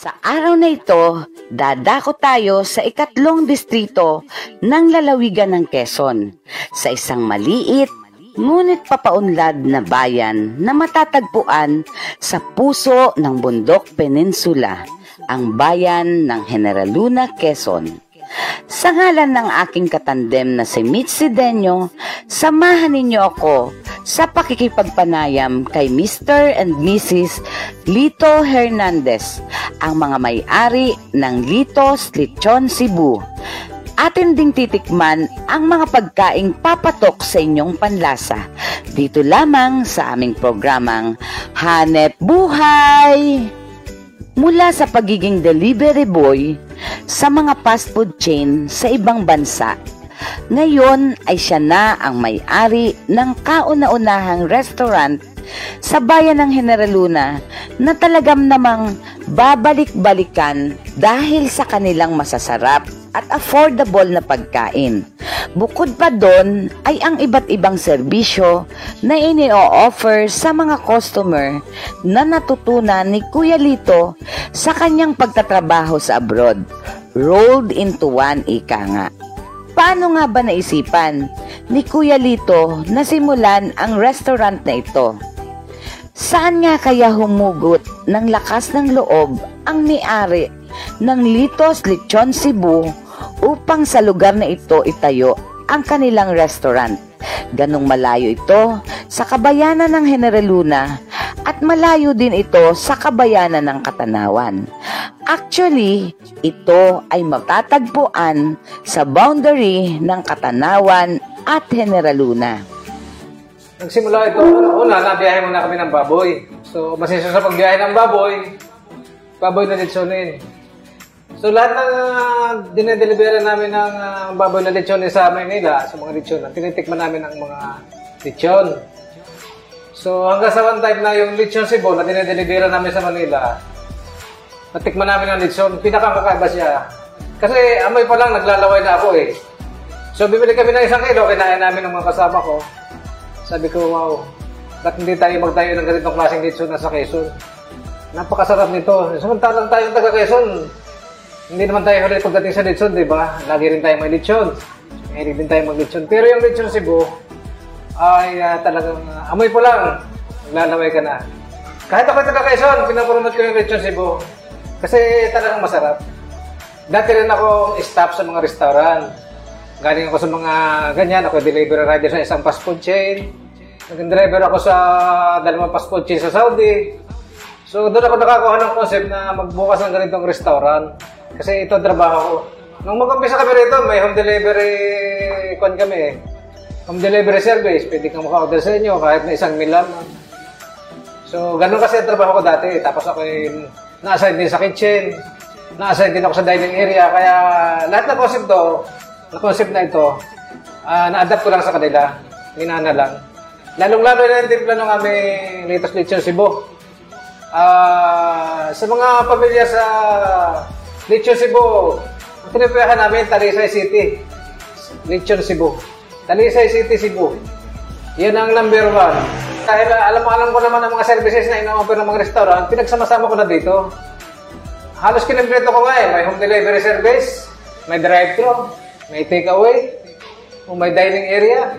Sa araw na ito, dadako tayo sa ikatlong distrito ng lalawigan ng Quezon, sa isang maliit ngunit papaunlad na bayan na matatagpuan sa puso ng Bundok Peninsula, ang bayan ng General Luna, Quezon. Sa ngalan ng aking katandem na si Mitch Sidenyo, samahan ninyo ako sa pakikipagpanayam kay Mr. and Mrs. Lito Hernandez, ang mga may-ari ng Litos Lechon Cebu. Atin ding titikman ang mga pagkaing papatok sa inyong panlasa. Dito lamang sa aming programang Hanep Buhay! Mula sa pagiging delivery boy sa mga fast food chain sa ibang bansa, ngayon ay siya na ang may-ari ng kauna-unahang restaurant sa bayan ng General Luna na talagang namang babalik-balikan dahil sa kanilang masasarap at affordable na pagkain. Bukod pa doon ay ang iba't ibang serbisyo na ini-offer sa mga customer na natutunan ni Kuya Lito sa kanyang pagtatrabaho sa abroad. Rolled into one ika nga. Paano nga ba naisipan ni Kuya Lito na simulan ang restaurant na ito? Saan nga kaya humugot ng lakas ng loob ang ni-ari ng Litos Lechon Cebu upang sa lugar na ito itayo ang kanilang restaurant. Ganong malayo ito sa kabayanan ng General Luna at malayo din ito sa kabayanan ng Katanawan. Actually, ito ay matatagpuan sa boundary ng Katanawan at General Luna. Nagsimula ito, una, nabiyahe muna kami ng baboy. So, masisa sa pagbiyahe ng baboy, baboy na litsonin. So, lahat ng uh, dinedelibera namin ng uh, baboy na litsonin sa Maynila, sa mga lechon, tinitikman namin ang mga lechon. So, hanggang sa one time na yung lechon Cebu na dinedelibera namin sa Manila, natikman namin ang lechon, pinakakakaiba siya. Kasi amoy pa lang, naglalaway na ako eh. So, bibili kami ng isang kilo, kinain namin ng mga kasama ko. Sabi ko, wow, ba't hindi tayo magtayo ng ganitong klaseng litson na sa Quezon? Napakasarap nito. Samantalang tayo taga Quezon, hindi naman tayo huli pagdating sa litson, di ba? Lagi rin tayo may litson. Mahilig din tayo mag-litson. Pero yung litson Cebu, ay uh, talagang uh, amoy po lang, naglalaway ka na. Kahit ako taga Quezon, pinapromote ko yung litson Cebu. Kasi talagang masarap. Dati rin ako staff sa mga restaurant. Galing ako sa mga ganyan, ako delivery rider sa isang fast food chain. Naging driver ako sa dalawang fast food chain sa Saudi. So doon ako nakakuha ng concept na magbukas ng ganitong restaurant. Kasi ito trabaho ko. Nung mag-umpisa kami rito, may home delivery kon kami eh. Home delivery service. Pwede kang maka-order sa inyo kahit na isang meal lamang. So, ganun kasi ang trabaho ko dati. Tapos ako yung na-assign din sa kitchen. Na-assign din ako sa dining area. Kaya lahat ng concept to, na concept na ito, uh, na-adapt ko lang sa kanila. Minana lang. Lalong-lalo na yung timpla ng aming latest lechon Cebu. Uh, sa mga pamilya sa Lechon Cebu, ang tinipayahan namin, Talisay City. Lechon Cebu. Talisay City, Cebu. Yan ang number one. Dahil alam mo, alam ko naman ang mga services na ino-offer ng mga restaurant, pinagsama-sama ko na dito. Halos kinimpleto ko nga eh. May home delivery service, may drive-thru, may takeaway, o may dining area.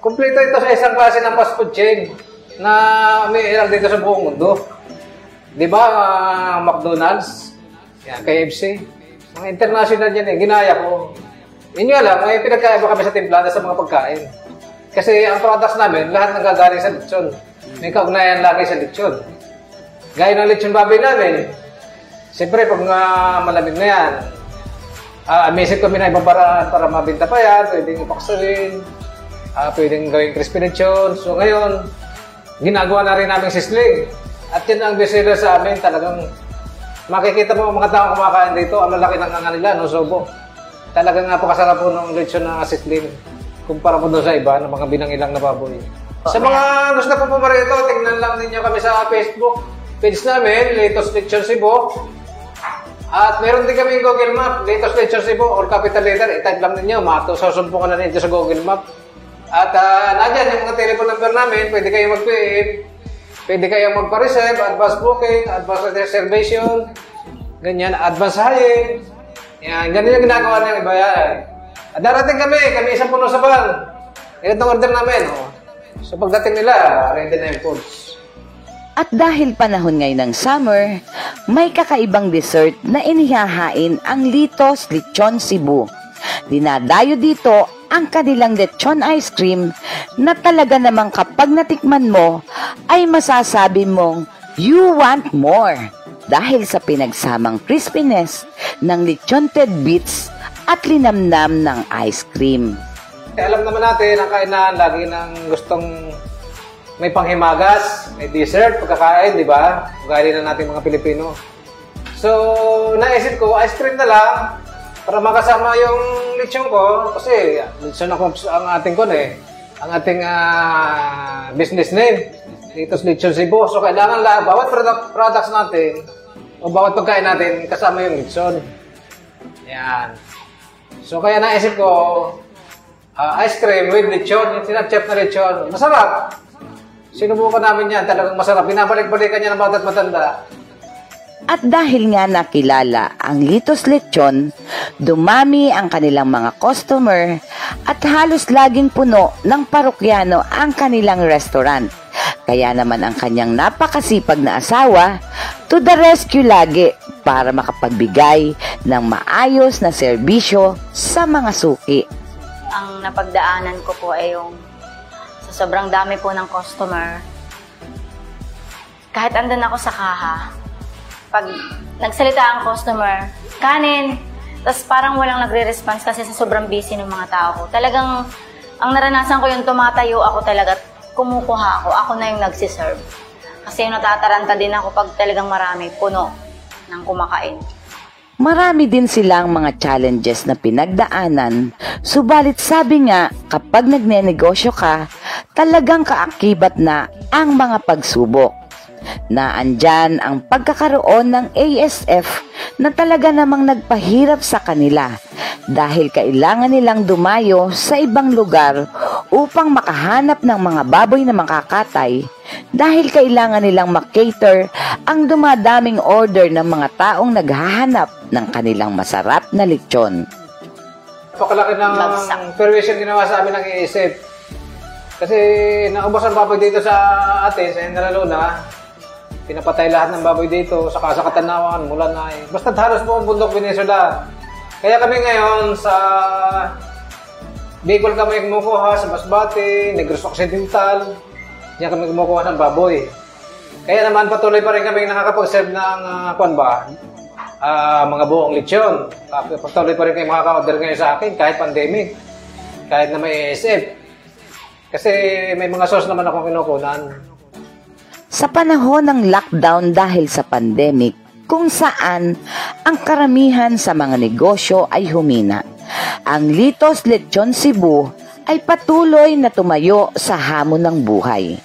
Kompleto ito sa isang klase ng fast food chain na may ilang dito sa buong mundo. Di ba, uh, McDonald's, yan, KFC, mga international yan eh, ginaya ko. Inyo alam, may pinagkaiba kami sa timplada sa mga pagkain. Kasi ang products namin, lahat nagagaling sa lechon. May kaugnayan lagi sa lechon. Gaya ng lechon baboy namin, siyempre pag uh, malamig na yan, uh, amazing kami na ibang paraan para mabinta pa yan, pwedeng ipaksulin, uh, pwedeng gawing crispy lechon. So ngayon, ginagawa na rin namin sisling. At yun ang bestseller sa amin, talagang makikita mo mga tao kumakain dito, ang malaki ng nga nila, no, sobo. Talagang napakasarap po ng lechon na sisling kumpara po doon sa iba ng mga binangilang na baboy. Sa mga gusto po pumarito, tingnan lang ninyo kami sa Facebook page namin, Latest Lechon Cebu. At meron din kami Google Map, Latest Lechon Cebu, or capital letter, itype lang ninyo, mato, susumpungan na ninyo sa Google Map. At uh, nandyan yung mga telephone number namin, pwede kayo mag-PM, pwede kayong magpa-reserve, advance booking, advance reservation. ganyan, advansahin. Yan, ganun yung ginagawa ng iba yan. At darating kami, kami isang puno sa van. Ganito ang order namin. Oh. So pagdating nila, ready na yung foods. At dahil panahon ngayon ng summer, may kakaibang dessert na inihahain ang Litos Lechon Cebu. Dinadayo dito ang kanilang lechon ice cream na talaga namang kapag natikman mo ay masasabi mong you want more dahil sa pinagsamang crispiness ng lechon ted bits at linamnam ng ice cream. Eh, alam naman natin, ang kainan lagi ng gustong may panghimagas, may dessert, pagkakain, di ba? Gaya na natin mga Pilipino. So, naisip ko, ice cream na lang para makasama yung lechon ko. Kasi, lechon ako ang ating kon eh. Ang ating ah, business name. Dito sa Lechon Cebu. So, kailangan lang, bawat product, products natin, o bawat pagkain natin, kasama yung lechon. Yan. So, kaya naisip ko, ah, ice cream with lechon, yung sinachep na lechon. Masarap. Sinubukan namin yan, talagang masarap. Binabalik-balikan niya ng bawat matanda. At dahil nga nakilala ang Litos Lechon, dumami ang kanilang mga customer at halos laging puno ng parokyano ang kanilang restaurant. Kaya naman ang kanyang napakasipag na asawa to the rescue lagi para makapagbigay ng maayos na serbisyo sa mga suki. ang napagdaanan ko po ay yung sa sobrang dami po ng customer. Kahit andun ako sa kaha, pag nagsalita ang customer, kanin, tapos parang walang nagre-response kasi sa sobrang busy ng mga tao ko. Talagang, ang naranasan ko yung tumatayo ako talaga, kumukuha ako, ako na yung nagsiserve. Kasi yung natataranta din ako pag talagang marami, puno ng kumakain. Marami din silang mga challenges na pinagdaanan, subalit sabi nga kapag nagnenegosyo ka, talagang kaakibat na ang mga pagsubok. Na andyan ang pagkakaroon ng ASF na talaga namang nagpahirap sa kanila dahil kailangan nilang dumayo sa ibang lugar upang makahanap ng mga baboy na makakatay dahil kailangan nilang makater ang dumadaming order ng mga taong naghahanap ng kanilang masarap na lechon. Pakalaki ng permission ginawa sa amin ng iisip. Kasi naubos ang baboy dito sa atin, sa General Luna. Pinapatay lahat ng baboy dito, saka sa Katanawan, mula na eh. Basta halos buong bundok Venezuela. Kaya kami ngayon sa Bicol kami kumukuha sa Masbate, Negros Occidental. Diyan kami kumukuha ng baboy. Kaya naman patuloy pa rin kami nakakapag-serve ng uh, kwan ba? Ah, mga buong lechon. Patuloy pa rin kayo makaka-order ngayon sa akin kahit pandemic. Kahit na may ASF. Kasi may mga source naman akong kinukunan. Sa panahon ng lockdown dahil sa pandemic, kung saan ang karamihan sa mga negosyo ay humina. Ang Litos Lechon Cebu ay patuloy na tumayo sa hamon ng buhay.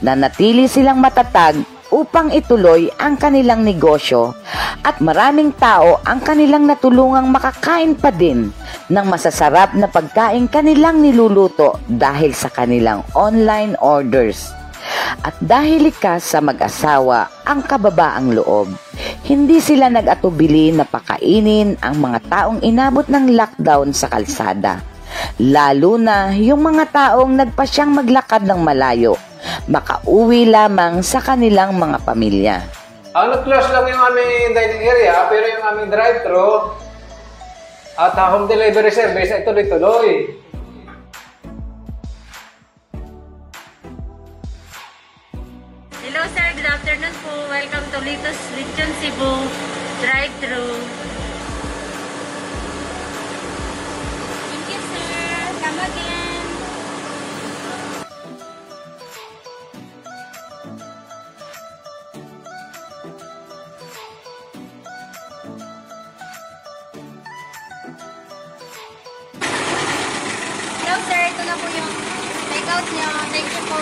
Nanatili silang matatag upang ituloy ang kanilang negosyo at maraming tao ang kanilang natulungang makakain pa din ng masasarap na pagkain kanilang niluluto dahil sa kanilang online orders. At dahil likas sa mag-asawa ang kababaang loob, hindi sila nag-atubili na pakainin ang mga taong inabot ng lockdown sa kalsada. Lalo na yung mga taong nagpasyang maglakad ng malayo, makauwi lamang sa kanilang mga pamilya. Ang nag-close lang yung aming dining area, pero yung aming drive-thru at home delivery service ay tuloy-tuloy. Sir, ito na po yung take-out niyo. Thank you po.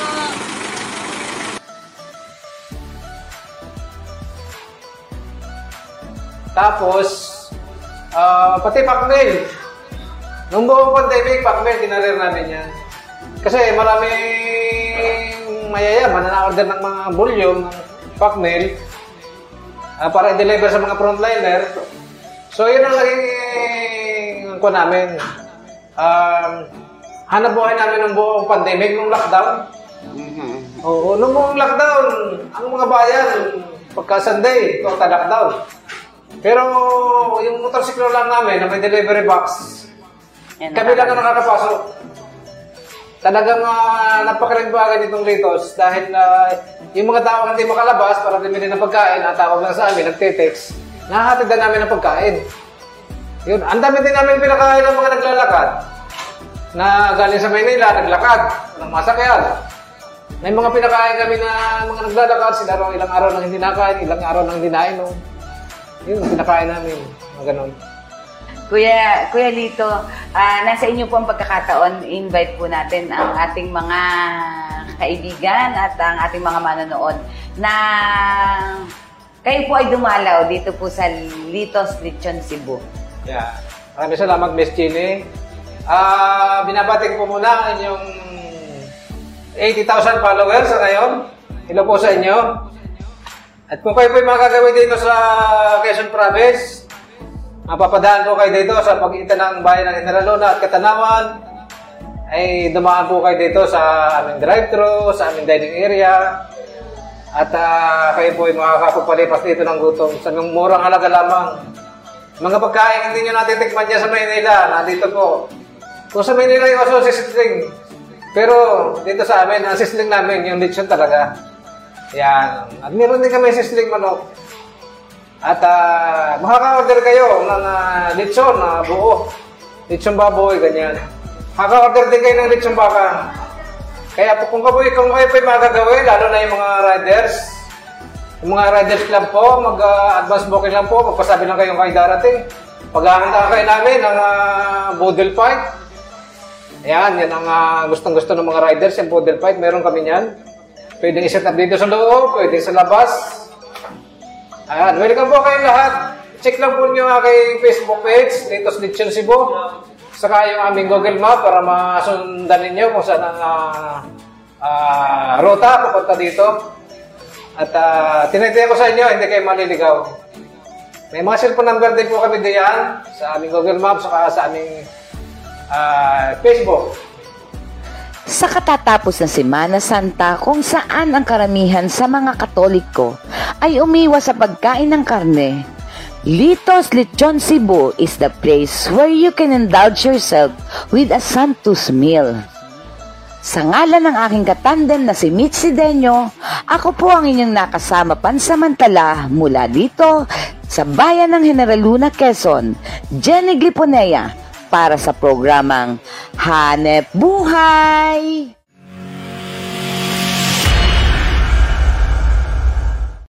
Tapos, ah, pati Pacmel. Nung buong pandemic, Pacmel, kinarir namin yan. Kasi maraming mayayaman na na-order ng mga volume ng Pacmel. ah, para i-deliver sa mga frontliner. So, yun ang naging ko namin. Um, hanap buhay namin ng buong pandemic nung lockdown. Oo, nung buong lockdown, ang mga bayan, pagka Sunday, total lockdown. Pero yung motorsiklo lang namin na may delivery box, Yan kami lang ang nakakapasok. Talagang uh, napakaligbagan itong Litos dahil na yung mga tao hindi makalabas para bumili ng pagkain, natawag lang sa amin, nagtitext, nahahatid na namin ng pagkain. Yun, ang dami din namin pinakain ng mga naglalakad na galing sa Maynila, naglakad, ng masakyan. May mga pinakain kami na mga naglalakad, sila raw ilang araw nang hindi nakain, ilang araw nang hindi nainom. Yun, pinakain namin, mga ganun. Kuya, Kuya Lito, ah, nasa inyo po ang pagkakataon, invite po natin ang ating mga kaibigan at ang ating mga manonood na kayo po ay dumalaw dito po sa Litos Lechon Cebu. Yeah. Maraming salamat, Miss Chini. Ah, binabati ko muna ang inyong 80,000 followers sa ngayon. Hello po sa inyo. At kung kayo po yung makagawin dito sa Quezon Province, mapapadaan po kayo dito sa pagitan ng bayan ng General Luna at Katanawan, ay dumaan po kayo dito sa aming drive-thru, sa aming dining area, at ah, kayo po ay makakapagpalipas dito ng gutom sa murang halaga lamang. Mga pagkain hindi nyo natitikman dyan sa Maynila, nandito po. Kung sa Maynila yung aso sisling. Pero dito sa amin, ang sisling namin, yung lechon talaga. Yan. At meron din kami sisling manok. At uh, makaka-order kayo ng uh, lechon na buo. Lechon baboy, ganyan. Makaka-order din kayo ng lechon baka. Kaya po, kung kayo, kung kayo yung magagawin, lalo na yung mga riders, yung mga riders club po, mag-advance booking lang po, magpasabi lang kayo darating. Paghahanda kayo namin ng uh, boodle fight. Ayan, yan ang uh, gustong-gusto ng mga riders, yung boodle fight, meron kami yan. Pwedeng iset up dito sa loob, pwedeng sa labas. Ayan, welcome po kayong lahat. Check lang po nyo ang aking Facebook page, Litos Lechon Cebu. Saka yung aming Google Map para masundan ninyo kung saan ang uh, uh, ruta papunta dito. At uh, tinitiyan ko sa inyo, hindi kayo maliligaw. May mga cellphone number din po kami diyan sa aming Google Maps saka sa aming uh, Facebook. Sa katatapos ng Semana Santa kung saan ang karamihan sa mga Katoliko ay umiwas sa pagkain ng karne, Litos Lechon Cebu is the place where you can indulge yourself with a Santos meal. Sa ngalan ng aking katandem na si Mitzi Denyo, ako po ang inyong nakasama pansamantala mula dito sa bayan ng General Luna, Quezon, Jenny Gliponea, para sa programang Hanep Buhay!